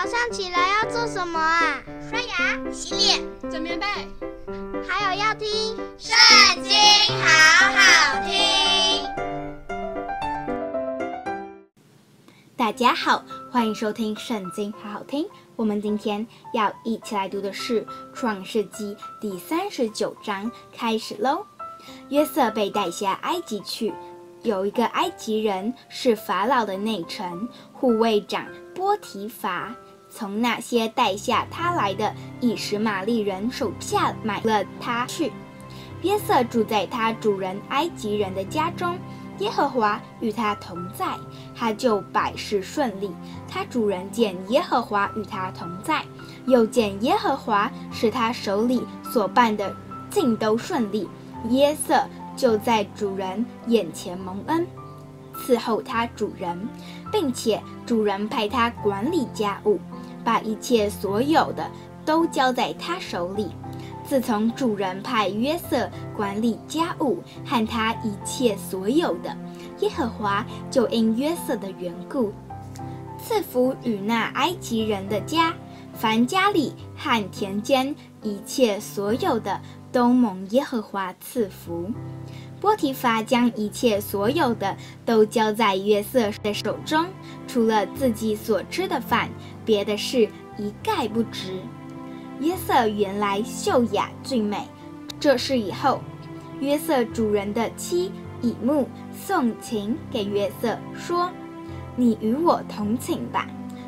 早上起来要做什么啊？刷牙、洗脸、整棉被，还有要听《圣经》，好好听。大家好，欢迎收听《圣经》，好好听。我们今天要一起来读的是《创世记》第三十九章，开始喽。约瑟被带下埃及去。有一个埃及人是法老的内臣护卫长波提乏，从那些带下他来的以实玛利人手下买了他去。约瑟住在他主人埃及人的家中，耶和华与他同在，他就百事顺利。他主人见耶和华与他同在，又见耶和华使他手里所办的尽都顺利，约瑟。就在主人眼前蒙恩，伺候他主人，并且主人派他管理家务，把一切所有的都交在他手里。自从主人派约瑟管理家务和他一切所有的，耶和华就因约瑟的缘故，赐福与那埃及人的家，凡家里和田间一切所有的。都蒙耶和华赐福。波提乏将一切所有的都交在约瑟的手中，除了自己所吃的饭，别的事一概不知。约瑟原来秀雅俊美。这事以后，约瑟主人的妻以目送情给约瑟，说：“你与我同寝吧。”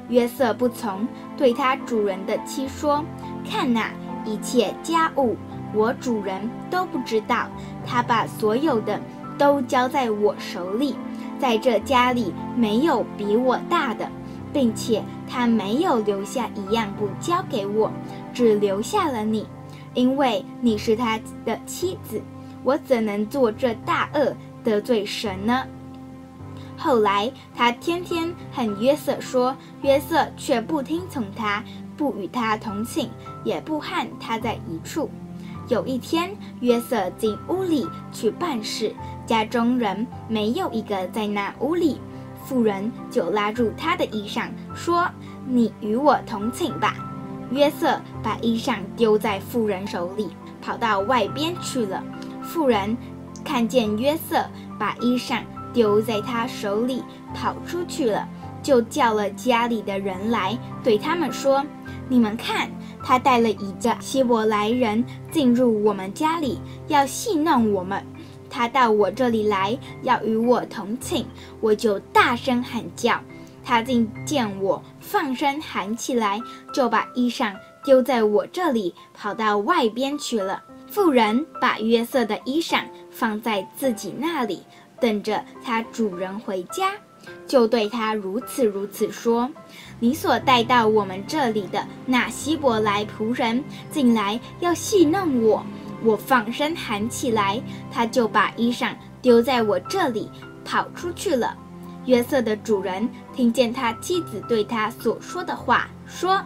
约瑟不从，对他主人的妻说：“看哪，一切家务。”我主人都不知道，他把所有的都交在我手里，在这家里没有比我大的，并且他没有留下一样不交给我，只留下了你，因为你是他的妻子，我怎能做这大恶得罪神呢？后来他天天和约瑟说，约瑟却不听从他，不与他同寝，也不和他在一处。有一天，约瑟进屋里去办事，家中人没有一个在那屋里。妇人就拉住他的衣裳，说：“你与我同寝吧。”约瑟把衣裳丢在妇人手里，跑到外边去了。妇人看见约瑟把衣裳丢在他手里，跑出去了，就叫了家里的人来，对他们说：“你们看。”他带了一个希伯来人进入我们家里，要戏弄我们。他到我这里来，要与我同寝，我就大声喊叫。他竟见我放声喊起来，就把衣裳丢在我这里，跑到外边去了。妇人把约瑟的衣裳放在自己那里，等着他主人回家。就对他如此如此说：“你所带到我们这里的那希伯来仆人进来要戏弄我，我放声喊起来，他就把衣裳丢在我这里，跑出去了。”约瑟的主人听见他妻子对他所说的话，说：“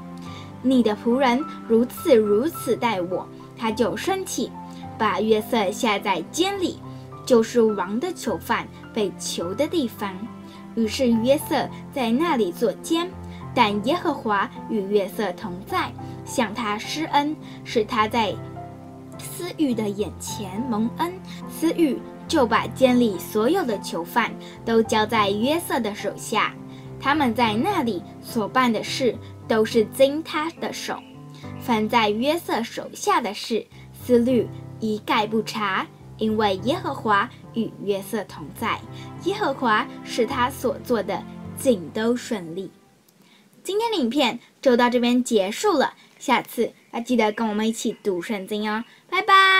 你的仆人如此如此待我。”他就生气，把约瑟下在监里，就是王的囚犯被囚的地方。于是约瑟在那里坐监，但耶和华与约瑟同在，向他施恩，使他在司狱的眼前蒙恩。司狱就把监里所有的囚犯都交在约瑟的手下，他们在那里所办的事都是经他的手。凡在约瑟手下的事，思虑一概不查。因为耶和华与约瑟同在，耶和华使他所做的尽都顺利。今天的影片就到这边结束了，下次要记得跟我们一起读圣经哦，拜拜。